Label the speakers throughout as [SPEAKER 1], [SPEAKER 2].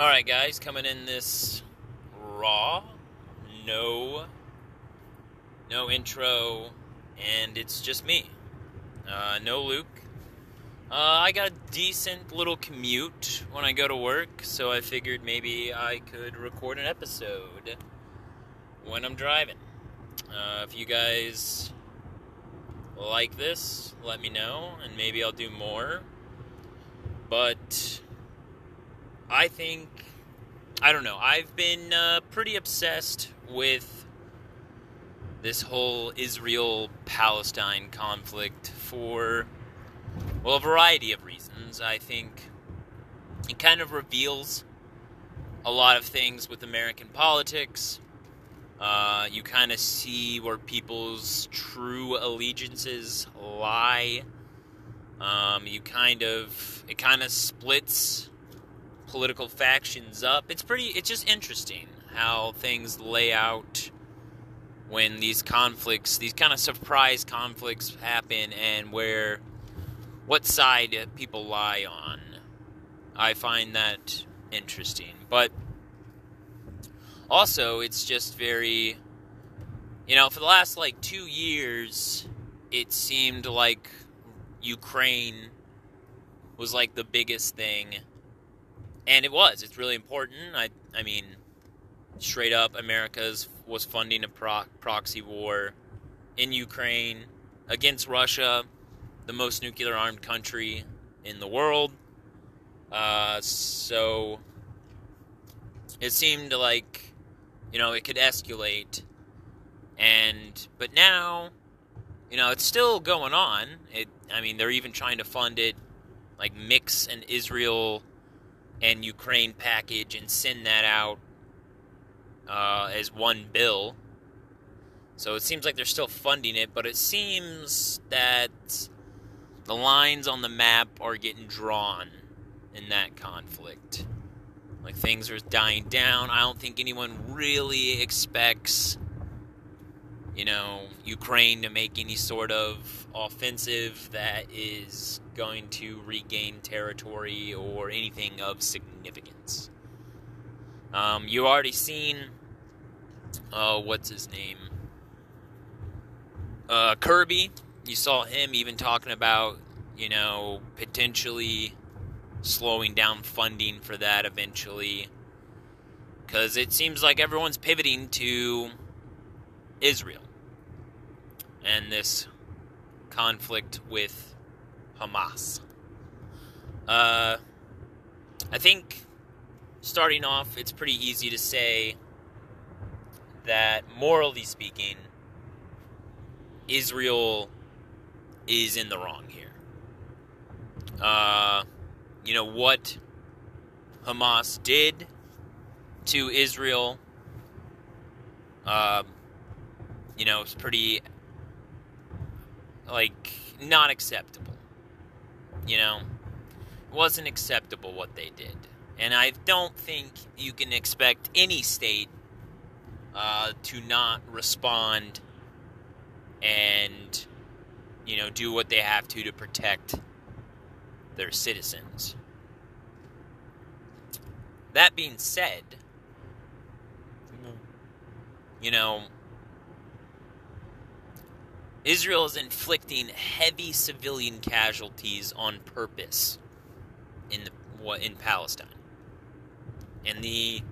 [SPEAKER 1] All right, guys, coming in this raw, no, no intro, and it's just me. Uh, no Luke. Uh, I got a decent little commute when I go to work, so I figured maybe I could record an episode when I'm driving. Uh, if you guys like this, let me know, and maybe I'll do more. But I think I don't know. I've been uh, pretty obsessed with this whole Israel Palestine conflict for well a variety of reasons. I think it kind of reveals a lot of things with American politics. Uh, you kind of see where people's true allegiances lie. Um, you kind of it kind of splits political factions up. It's pretty. It's just interesting how things lay out when these conflicts, these kind of surprise conflicts happen, and where what side people lie on. I find that interesting, but also it's just very, you know, for the last like two years, it seemed like Ukraine was like the biggest thing and it was. It's really important. I, I mean, straight up, America's was funding a pro- proxy war in Ukraine against Russia, the most nuclear armed country in the world. Uh, so it seemed like, you know, it could escalate. And, but now, you know, it's still going on. It, I mean, they're even trying to fund it, like mix and Israel and Ukraine package and send that out uh, as one bill. So it seems like they're still funding it, but it seems that the lines on the map are getting drawn in that conflict. Like things are dying down. I don't think anyone really expects, you know, Ukraine to make any sort of offensive that is going to regain territory or anything of significance. Um, you already seen, uh, what's his name? Uh, Kirby. You saw him even talking about, you know, potentially slowing down funding for that eventually. Because it seems like everyone's pivoting to Israel and this conflict with Hamas. Uh, I think starting off, it's pretty easy to say that morally speaking, Israel is in the wrong here. Uh, you know what Hamas did to Israel. Uh, you know, it's pretty like not acceptable. You know, it wasn't acceptable what they did. And I don't think you can expect any state uh, to not respond and, you know, do what they have to to protect their citizens. That being said, you know, Israel is inflicting heavy civilian casualties on purpose in the, in Palestine. And the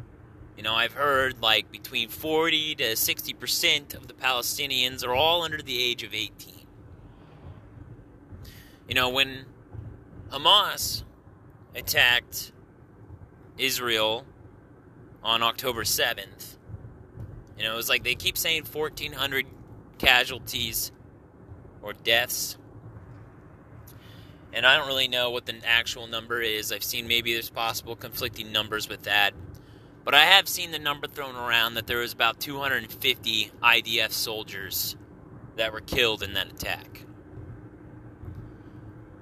[SPEAKER 1] you know, I've heard like between 40 to 60% of the Palestinians are all under the age of 18. You know, when Hamas attacked Israel on October 7th, you know, it was like they keep saying 1,400 casualties or deaths. And I don't really know what the actual number is. I've seen maybe there's possible conflicting numbers with that. But I have seen the number thrown around that there was about 250 IDF soldiers that were killed in that attack.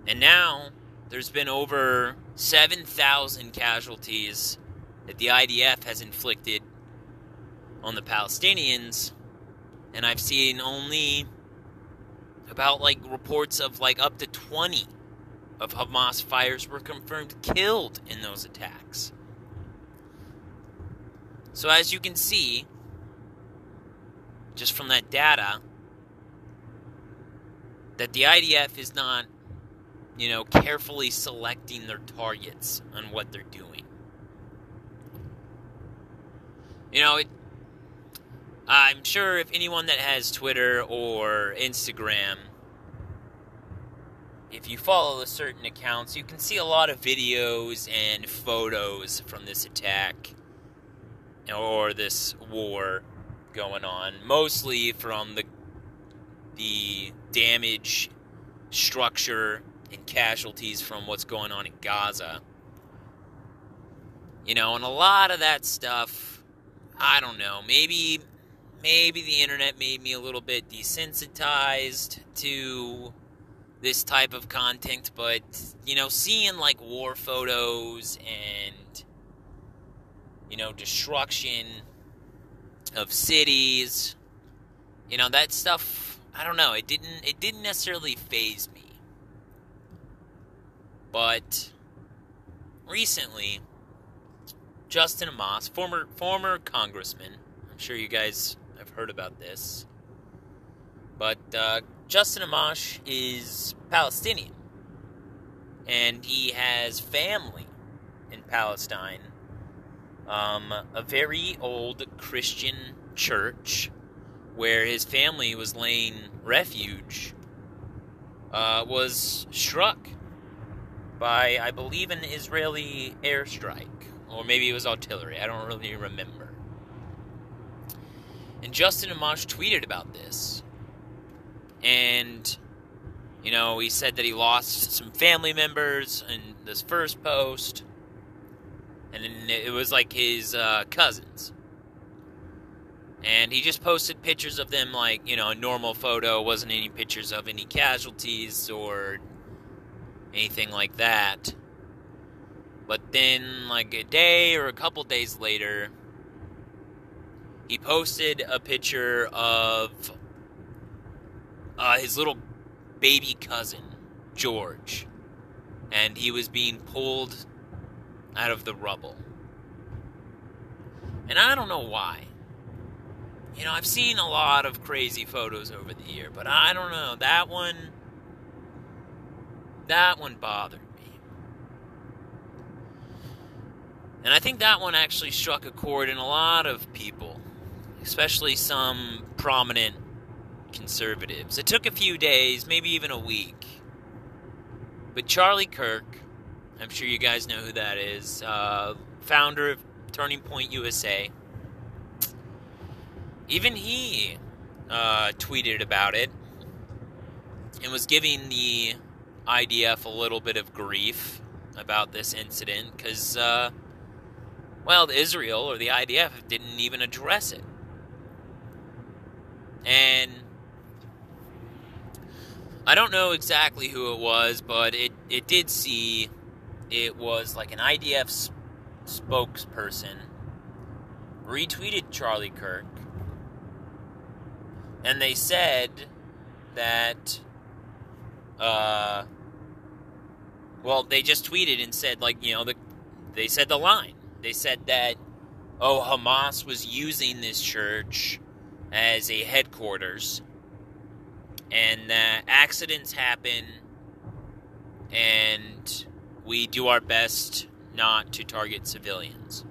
[SPEAKER 1] And now there's been over 7,000 casualties that the IDF has inflicted on the Palestinians. And I've seen only about like reports of like up to 20 of Hamas fighters were confirmed killed in those attacks. So, as you can see, just from that data, that the IDF is not, you know, carefully selecting their targets on what they're doing. You know, it, I'm sure if anyone that has Twitter or Instagram, if you follow the certain accounts, you can see a lot of videos and photos from this attack or this war going on, mostly from the the damage, structure, and casualties from what's going on in Gaza. You know, and a lot of that stuff, I don't know, maybe maybe the internet made me a little bit desensitized to this type of content, but you know, seeing like war photos and you know, destruction of cities, you know, that stuff, I don't know, it didn't it didn't necessarily faze me. But recently Justin Amash, former former congressman, I'm sure you guys have heard about this. But uh, Justin Amash is Palestinian, and he has family in Palestine. Um, a very old Christian church where his family was laying refuge uh, was struck by, I believe, an Israeli airstrike, or maybe it was artillery. I don't really remember. And Justin Amash tweeted about this. And, you know, he said that he lost some family members in this first post. And it was like his uh, cousins. And he just posted pictures of them, like, you know, a normal photo. Wasn't any pictures of any casualties or anything like that. But then, like a day or a couple days later, he posted a picture of uh, his little baby cousin, George, and he was being pulled out of the rubble. And I don't know why. You know, I've seen a lot of crazy photos over the year, but I don't know. That one. That one bothered me. And I think that one actually struck a chord in a lot of people especially some prominent conservatives. It took a few days, maybe even a week. But Charlie Kirk, I'm sure you guys know who that is, uh, founder of Turning Point USA, even he uh, tweeted about it and was giving the IDF a little bit of grief about this incident because, uh, well, Israel or the IDF didn't even address it. And I don't know exactly who it was, but it, it did see it was like an IDF spokesperson retweeted Charlie Kirk, and they said that, uh, well, they just tweeted and said like you know the, they said the line. They said that, oh, Hamas was using this church as a headquarters, and that accidents happen, and we do our best not to target civilians.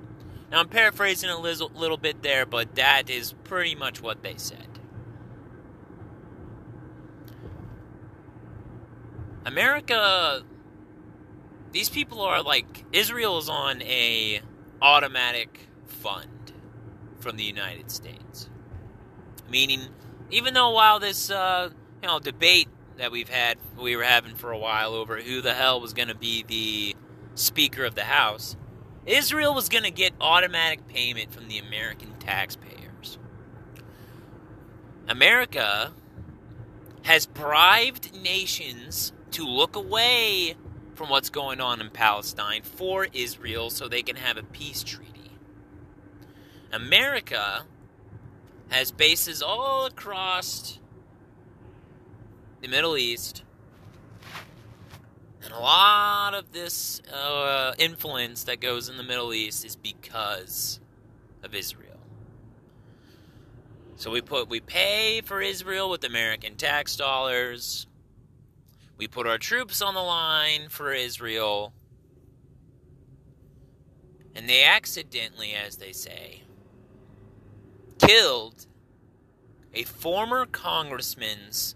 [SPEAKER 1] Now, I'm paraphrasing a little bit there, but that is pretty much what they said. America, these people are like Israel is on a automatic fund from the United States. Meaning, even though while this uh, you know debate that we've had, we were having for a while over who the hell was going to be the Speaker of the House, Israel was going to get automatic payment from the American taxpayers. America has bribed nations to look away from what's going on in Palestine for Israel so they can have a peace treaty. America has bases all across the Middle East. And a lot of this uh, influence that goes in the Middle East is because of Israel. So we put we pay for Israel with American tax dollars. We put our troops on the line for Israel. And they accidentally, as they say, killed a former congressman's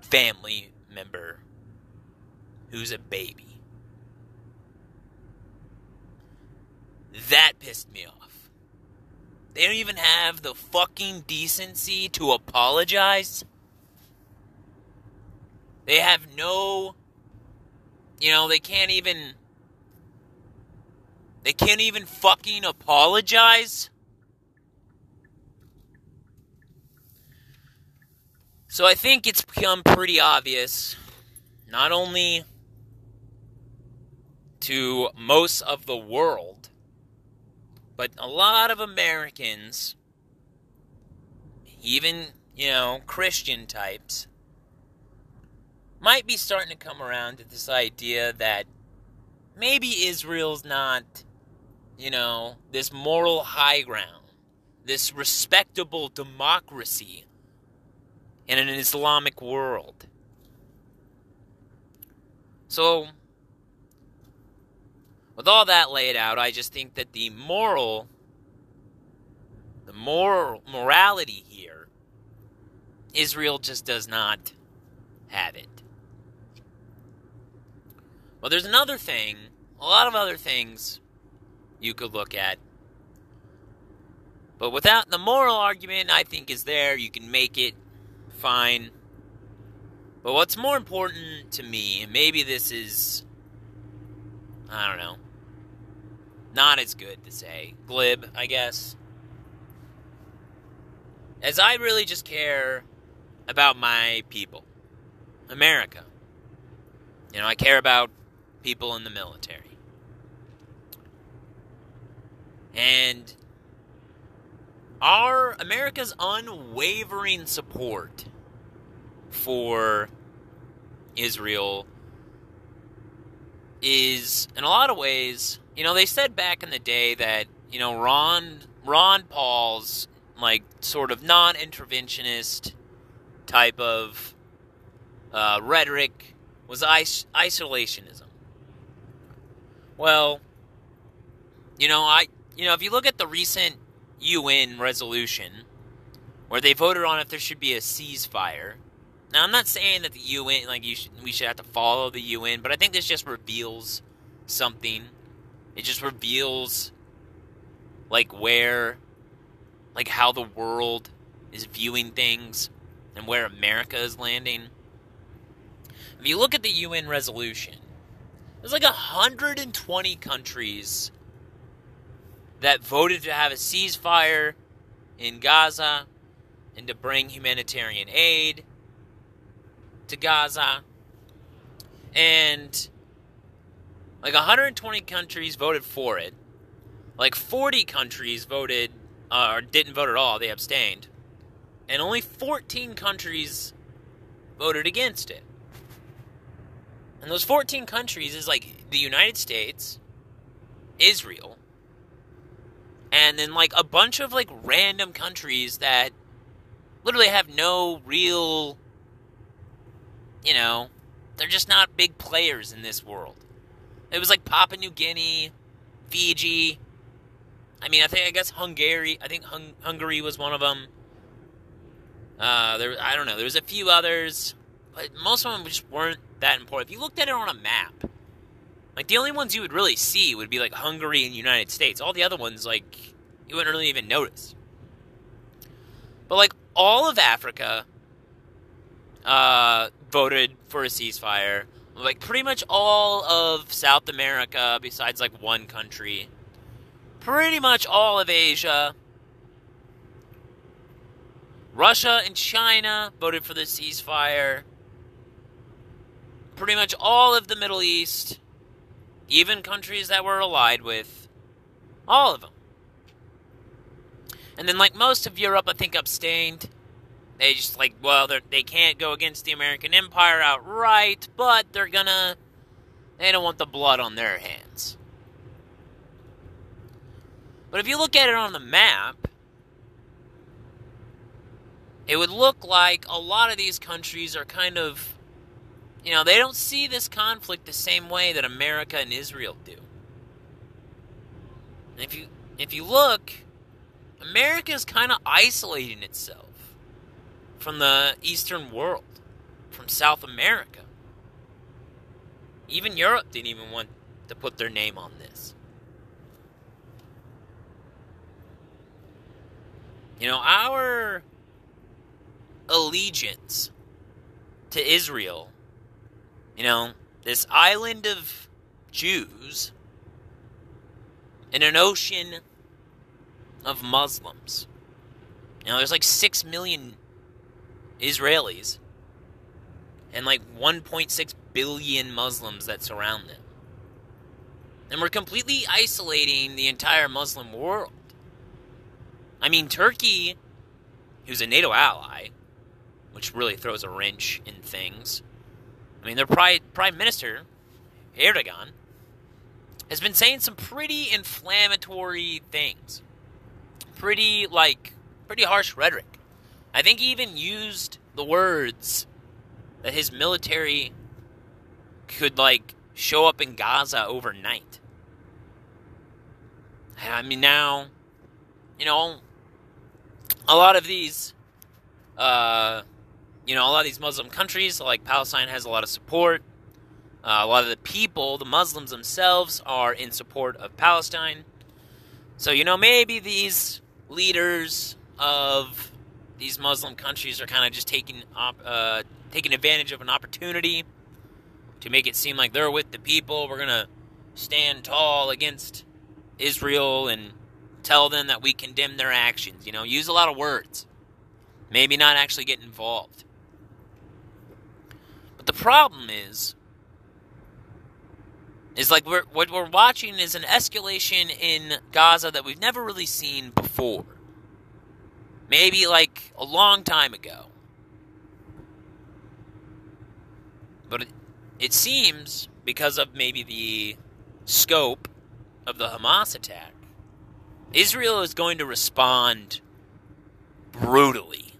[SPEAKER 1] family member who's a baby. That pissed me off. They don't even have the fucking decency to apologize. They have no. You know, they can't even. They can't even fucking apologize. So I think it's become pretty obvious, not only to most of the world, but a lot of Americans, even, you know, Christian types, might be starting to come around to this idea that maybe Israel's not, you know, this moral high ground, this respectable democracy in an Islamic world. So, with all that laid out, I just think that the moral, the moral morality here, Israel just does not have it. Well, there's another thing, a lot of other things you could look at. But without the moral argument, I think is there. You can make it fine. But what's more important to me, and maybe this is, I don't know, not as good to say, glib, I guess, as I really just care about my people, America. You know, I care about people in the military. And our America's unwavering support for Israel is in a lot of ways, you know, they said back in the day that, you know, Ron Ron Paul's like sort of non-interventionist type of uh, rhetoric was is- isolationism. Well, you know, I you know, if you look at the recent UN resolution where they voted on if there should be a ceasefire. Now, I'm not saying that the UN, like, you should, we should have to follow the UN, but I think this just reveals something. It just reveals, like, where, like, how the world is viewing things and where America is landing. If you look at the UN resolution, there's like 120 countries that voted to have a ceasefire in Gaza and to bring humanitarian aid to Gaza. And like 120 countries voted for it. Like 40 countries voted uh, or didn't vote at all, they abstained. And only 14 countries voted against it. And those 14 countries is like the United States, Israel, and then like a bunch of like random countries that literally have no real you know they're just not big players in this world it was like papua new guinea fiji i mean i think i guess hungary i think Hung- hungary was one of them uh, there i don't know there was a few others but most of them just weren't that important if you looked at it on a map like the only ones you would really see would be like Hungary and United States. All the other ones, like you wouldn't really even notice. But like all of Africa uh, voted for a ceasefire. Like pretty much all of South America, besides like one country. Pretty much all of Asia. Russia and China voted for the ceasefire. Pretty much all of the Middle East even countries that we're allied with, all of them. And then, like most of Europe, I think abstained. They just like, well, they can't go against the American Empire outright, but they're gonna. They don't want the blood on their hands. But if you look at it on the map, it would look like a lot of these countries are kind of, you know, they don't see this conflict the same way that America and Israel do. And if you if you look, America is kind of isolating itself from the Eastern world, from South America. Even Europe didn't even want to put their name on this. You know, our allegiance to Israel, you know, this island of Jews in an ocean of Muslims. You know, there's like 6 million Israelis and like 1.6 billion Muslims that surround them. And we're completely isolating the entire Muslim world. I mean, Turkey, who's a NATO ally, which really throws a wrench in things. I mean, their prime, prime minister, Erdogan, has been saying some pretty inflammatory things. Pretty, like, pretty harsh rhetoric. I think he even used the words that his military could, like, show up in Gaza overnight. I mean, now, you know, a lot of these, uh, you know, a lot of these Muslim countries, like Palestine, has a lot of support. Uh, a lot of the people, the Muslims themselves, are in support of Palestine. So, you know, maybe these leaders of these Muslim countries are kind of just taking op- uh, taking advantage of an opportunity to make it seem like they're with the people. We're gonna stand tall against Israel and tell them that we condemn their actions. You know, use a lot of words. Maybe not actually get involved. But the problem is, is like we're, what we're watching is an escalation in Gaza that we've never really seen before. Maybe like a long time ago. But it, it seems because of maybe the scope of the Hamas attack, Israel is going to respond brutally.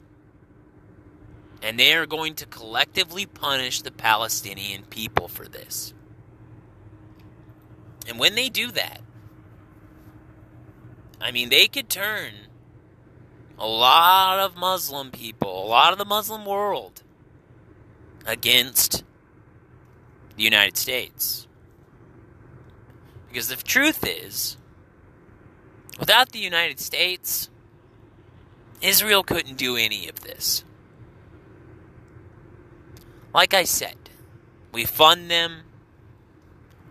[SPEAKER 1] And they are going to collectively punish the Palestinian people for this. And when they do that, I mean, they could turn a lot of Muslim people, a lot of the Muslim world, against the United States. Because the truth is, without the United States, Israel couldn't do any of this. Like I said, we fund them,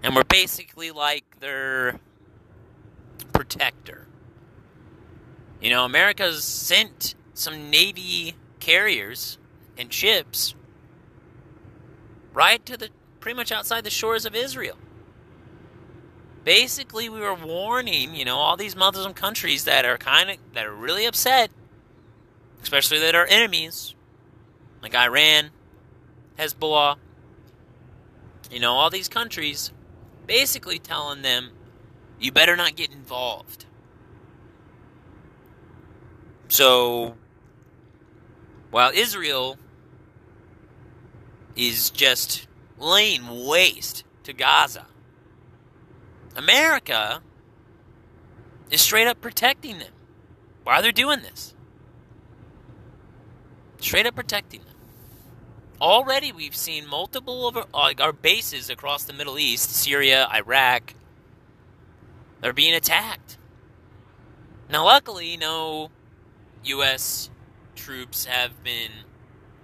[SPEAKER 1] and we're basically like their protector. You know, America's sent some Navy carriers and ships right to the pretty much outside the shores of Israel. Basically, we were warning, you know, all these Muslim countries that are kind of that are really upset, especially that are enemies, like Iran, Hezbollah, you know, all these countries, basically telling them, you better not get involved. So, while Israel is just laying waste to Gaza, America is straight up protecting them. Why are they doing this? Straight up protecting them. Already, we've seen multiple of our, like our bases across the Middle East, Syria, Iraq. They're being attacked. Now, luckily, no U.S. troops have been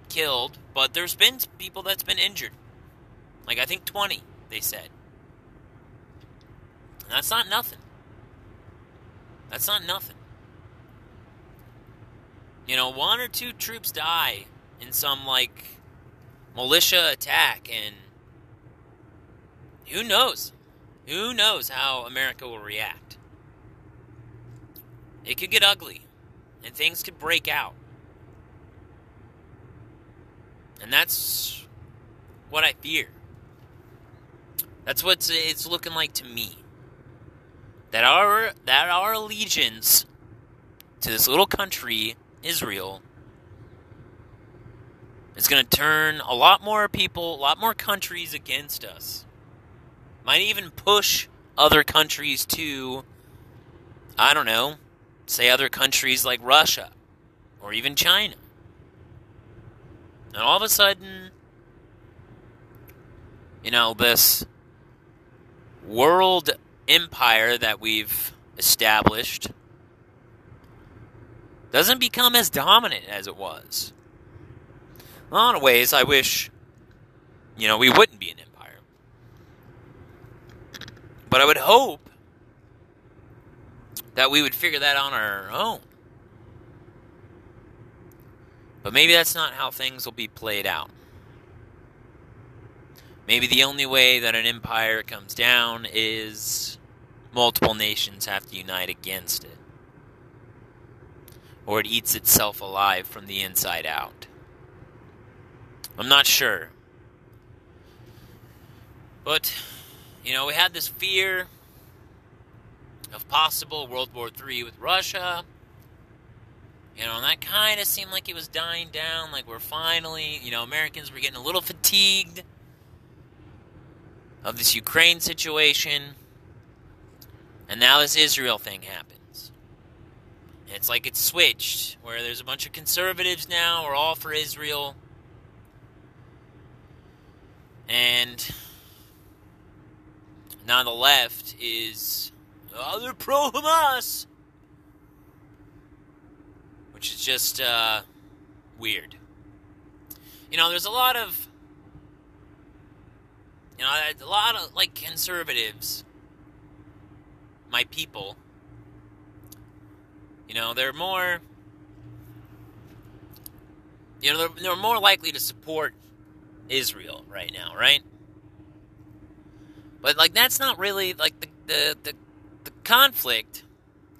[SPEAKER 1] killed, but there's been people that's been injured. Like I think 20, they said. And that's not nothing. That's not nothing. You know, one or two troops die in some like militia attack, and who knows? Who knows how America will react? It could get ugly, and things could break out. And that's what I fear. That's what it's looking like to me. that our that our allegiance to this little country, Israel, is going to turn a lot more people, a lot more countries against us. Might even push other countries to, I don't know, say other countries like Russia or even China. And all of a sudden, you know, this world empire that we've established doesn't become as dominant as it was. In a lot of ways, I wish, you know, we wouldn't be an empire. But I would hope that we would figure that on our own. But maybe that's not how things will be played out. Maybe the only way that an empire comes down is multiple nations have to unite against it. Or it eats itself alive from the inside out. I'm not sure. But, you know, we had this fear of possible World War III with Russia. You know, and that kind of seemed like it was dying down. Like we're finally, you know, Americans were getting a little fatigued of this Ukraine situation. And now this Israel thing happens. And it's like it's switched, where there's a bunch of conservatives now, we're all for Israel. And now the left is, oh, they're pro Hamas. Which is just uh, weird. You know, there's a lot of, you know, a lot of like conservatives, my people. You know, they're more, you know, they're, they're more likely to support Israel right now, right? But like that's not really like the the the, the conflict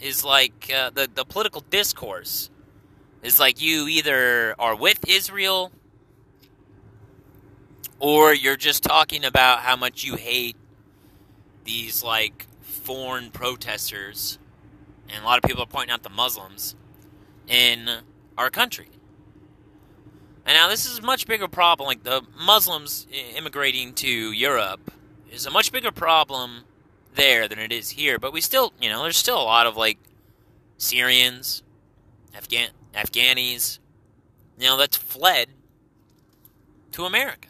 [SPEAKER 1] is like uh, the the political discourse is like you either are with Israel or you're just talking about how much you hate these like foreign protesters and a lot of people are pointing out the Muslims in our country. And now this is a much bigger problem. Like the Muslims immigrating to Europe is a much bigger problem there than it is here. But we still, you know, there's still a lot of like Syrians, Afghan Afghanis, you know, that's fled to America.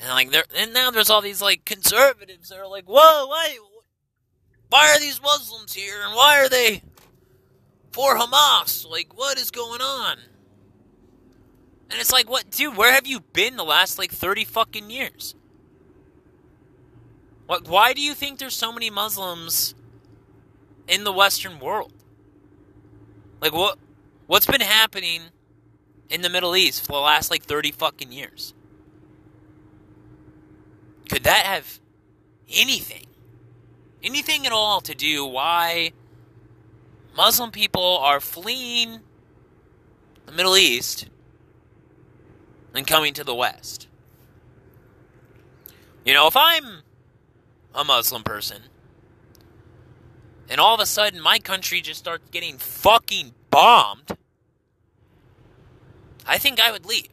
[SPEAKER 1] And like there, and now there's all these like conservatives that are like, whoa, why, why are these Muslims here, and why are they for Hamas? Like, what is going on? And it's like, what, dude? Where have you been the last like thirty fucking years? Why do you think there's so many Muslims in the Western world? Like, what? What's been happening in the Middle East for the last like thirty fucking years? Could that have anything, anything at all to do why Muslim people are fleeing the Middle East? and coming to the West. You know, if I'm a Muslim person, and all of a sudden my country just starts getting fucking bombed, I think I would leave.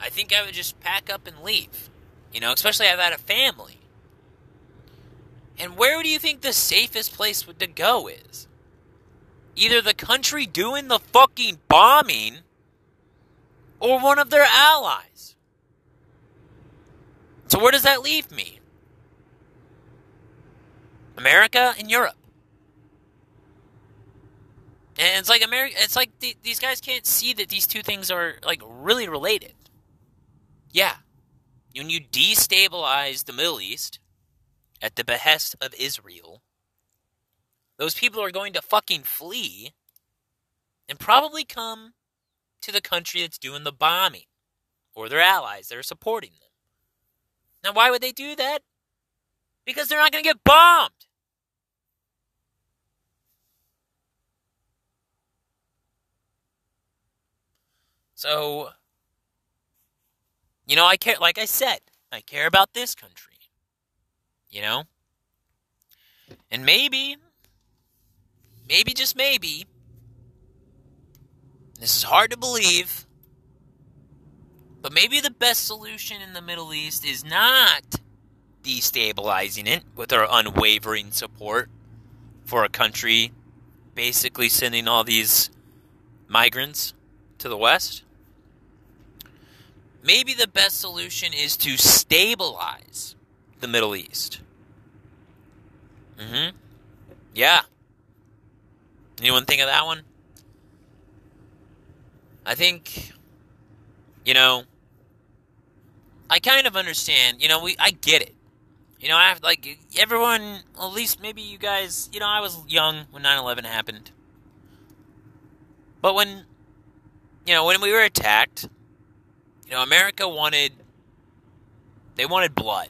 [SPEAKER 1] I think I would just pack up and leave. You know, especially if I had a family. And where do you think the safest place to go is? Either the country doing the fucking bombing or one of their allies. So where does that leave me? America and Europe. And it's like America. It's like the, these guys can't see that these two things are like really related. Yeah, when you destabilize the Middle East at the behest of Israel, those people are going to fucking flee and probably come to the country that's doing the bombing or their allies that are supporting them. Now, why would they do that? Because they're not going to get bombed. So, you know, I care, like I said, I care about this country. You know? And maybe, maybe just maybe, this is hard to believe, but maybe the best solution in the Middle East is not destabilizing it with our unwavering support for a country basically sending all these migrants to the West. Maybe the best solution is to stabilize the Middle East. Mm-hmm. Yeah. Anyone think of that one? I think, you know, I kind of understand. You know, we I get it. You know, I have, like everyone, at least maybe you guys. You know, I was young when 9/11 happened, but when, you know, when we were attacked, you know, America wanted. They wanted blood.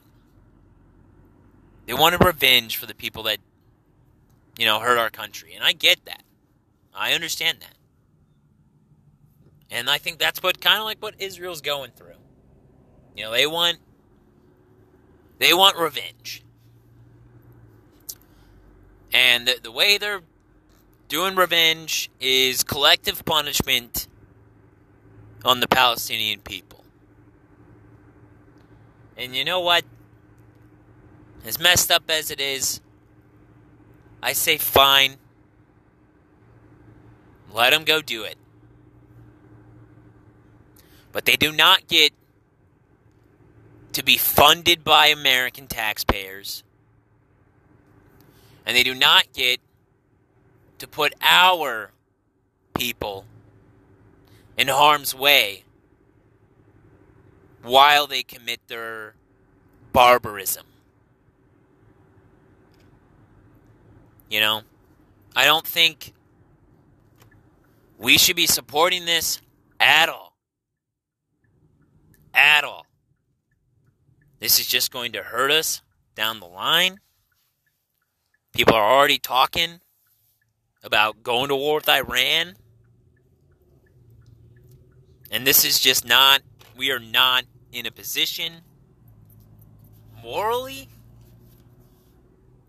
[SPEAKER 1] They wanted revenge for the people that, you know, hurt our country. And I get that. I understand that. And I think that's what kind of like what Israel's going through. You know, they want they want revenge. And the, the way they're doing revenge is collective punishment on the Palestinian people. And you know what? As messed up as it is, I say fine. Let them go do it. But they do not get to be funded by American taxpayers. And they do not get to put our people in harm's way while they commit their barbarism. You know, I don't think we should be supporting this at all. At all. This is just going to hurt us down the line. People are already talking about going to war with Iran. And this is just not, we are not in a position morally,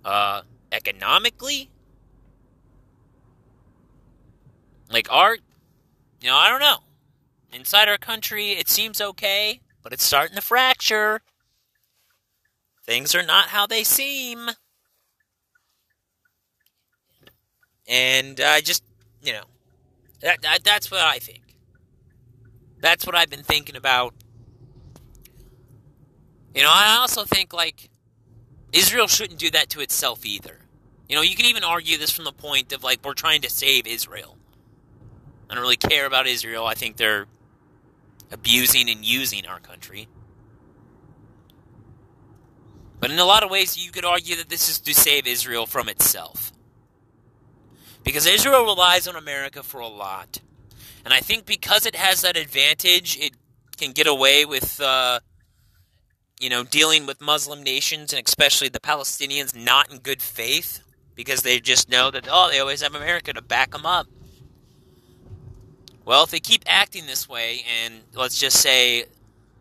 [SPEAKER 1] uh, economically. Like our, you know, I don't know. Inside our country, it seems okay, but it's starting to fracture. Things are not how they seem. And I just, you know, that, that that's what I think. That's what I've been thinking about. You know, I also think like Israel shouldn't do that to itself either. You know, you can even argue this from the point of like we're trying to save Israel. I don't really care about Israel. I think they're abusing and using our country. But in a lot of ways, you could argue that this is to save Israel from itself. Because Israel relies on America for a lot. And I think because it has that advantage, it can get away with, uh, you know, dealing with Muslim nations and especially the Palestinians not in good faith because they just know that, oh, they always have America to back them up. Well, if they keep acting this way, and let's just say,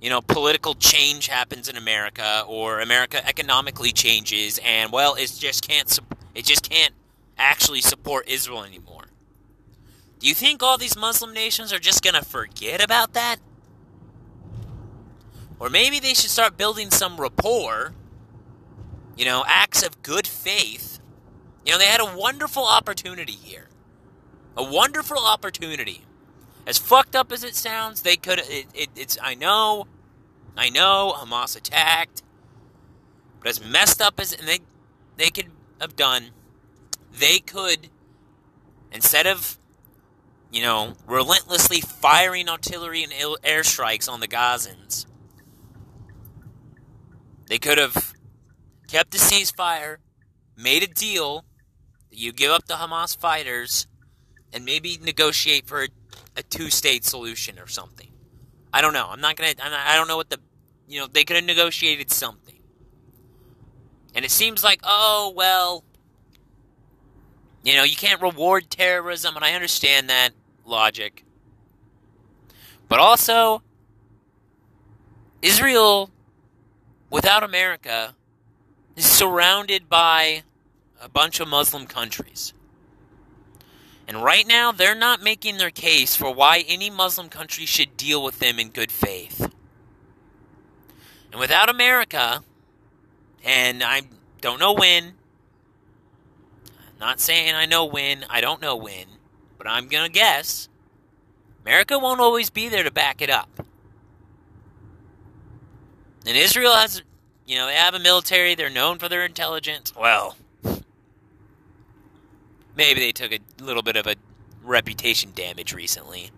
[SPEAKER 1] you know, political change happens in America, or America economically changes, and well, it just can't, it just can't actually support Israel anymore. Do you think all these Muslim nations are just going to forget about that? Or maybe they should start building some rapport, you know, acts of good faith you know, they had a wonderful opportunity here. A wonderful opportunity. As fucked up as it sounds, they could. It, it, it's. I know. I know. Hamas attacked. But as messed up as and they they could have done, they could instead of you know relentlessly firing artillery and airstrikes on the Gazans, they could have kept the ceasefire, made a deal you give up the Hamas fighters and maybe negotiate for a, a two-state solution or something. I don't know. I'm not gonna. I'm not, I don't know what the. You know, they could have negotiated something. And it seems like, oh well. You know, you can't reward terrorism, and I understand that logic. But also, Israel, without America, is surrounded by a bunch of Muslim countries. And right now, they're not making their case for why any Muslim country should deal with them in good faith. And without America, and I don't know when, I'm not saying I know when, I don't know when, but I'm going to guess America won't always be there to back it up. And Israel has, you know, they have a military, they're known for their intelligence. Well, maybe they took a little bit of a reputation damage recently.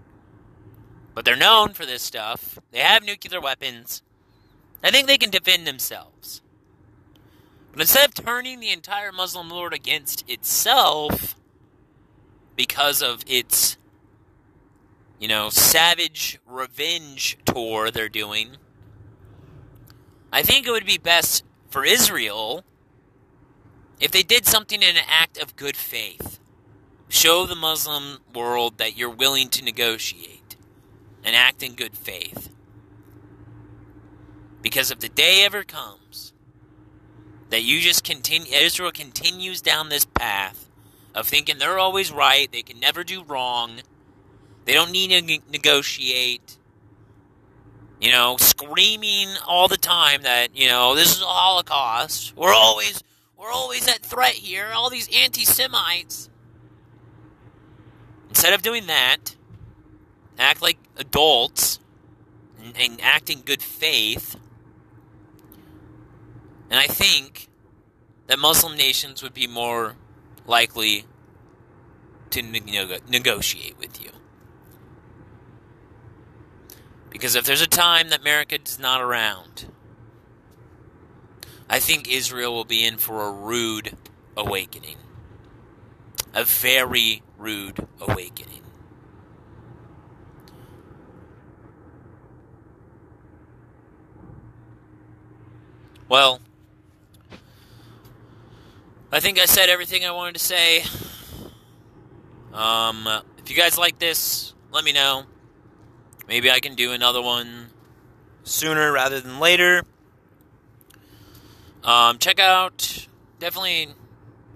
[SPEAKER 1] But they're known for this stuff. They have nuclear weapons. I think they can defend themselves. But instead of turning the entire Muslim world against itself because of its, you know, savage revenge tour they're doing, I think it would be best for Israel if they did something in an act of good faith. Show the Muslim world that you're willing to negotiate and act in good faith. Because if the day ever comes that you just continue, Israel continues down this path of thinking they're always right, they can never do wrong, they don't need to negotiate, you know, screaming all the time that, you know, this is a Holocaust, we're always, we're always at threat here, all these anti Semites. Instead of doing that, act like adults and, and act in good faith and I think that Muslim nations would be more likely to ne- negotiate with you. Because if there's a time that America is not around, I think Israel will be in for a rude awakening. A very rude awakening. Well, I think I said everything I wanted to say. Um, if you guys like this, let me know. Maybe I can do another one sooner rather than later. Um, check out definitely.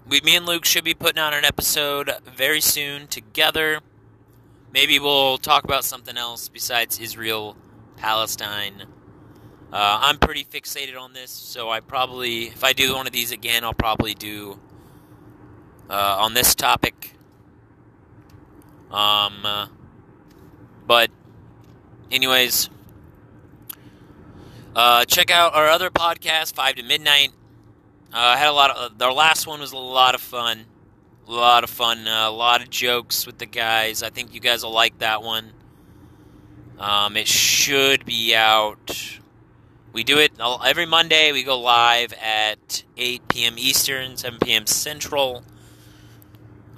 [SPEAKER 1] We, me and Luke should be putting out an episode very soon together. Maybe we'll talk about something else besides Israel, Palestine. Uh, I'm pretty fixated on this, so I probably, if I do one of these again, I'll probably do uh, on this topic. Um, uh, but, anyways, uh, check out our other podcast, Five to Midnight. Uh, I had a lot of. Our last one was a lot of fun, a lot of fun, uh, a lot of jokes with the guys. I think you guys will like that one. Um, it should be out we do it every Monday. We go live at 8 p.m. Eastern, 7 p.m. Central.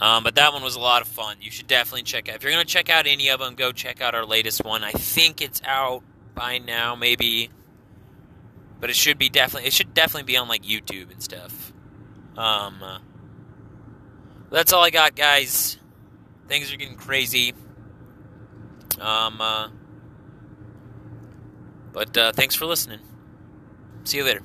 [SPEAKER 1] Um, but that one was a lot of fun. You should definitely check out. If you're going to check out any of them, go check out our latest one. I think it's out by now, maybe. But it should be definitely. It should definitely be on like YouTube and stuff. Um, uh, that's all I got, guys. Things are getting crazy. Um, uh, but uh, thanks for listening. See you later.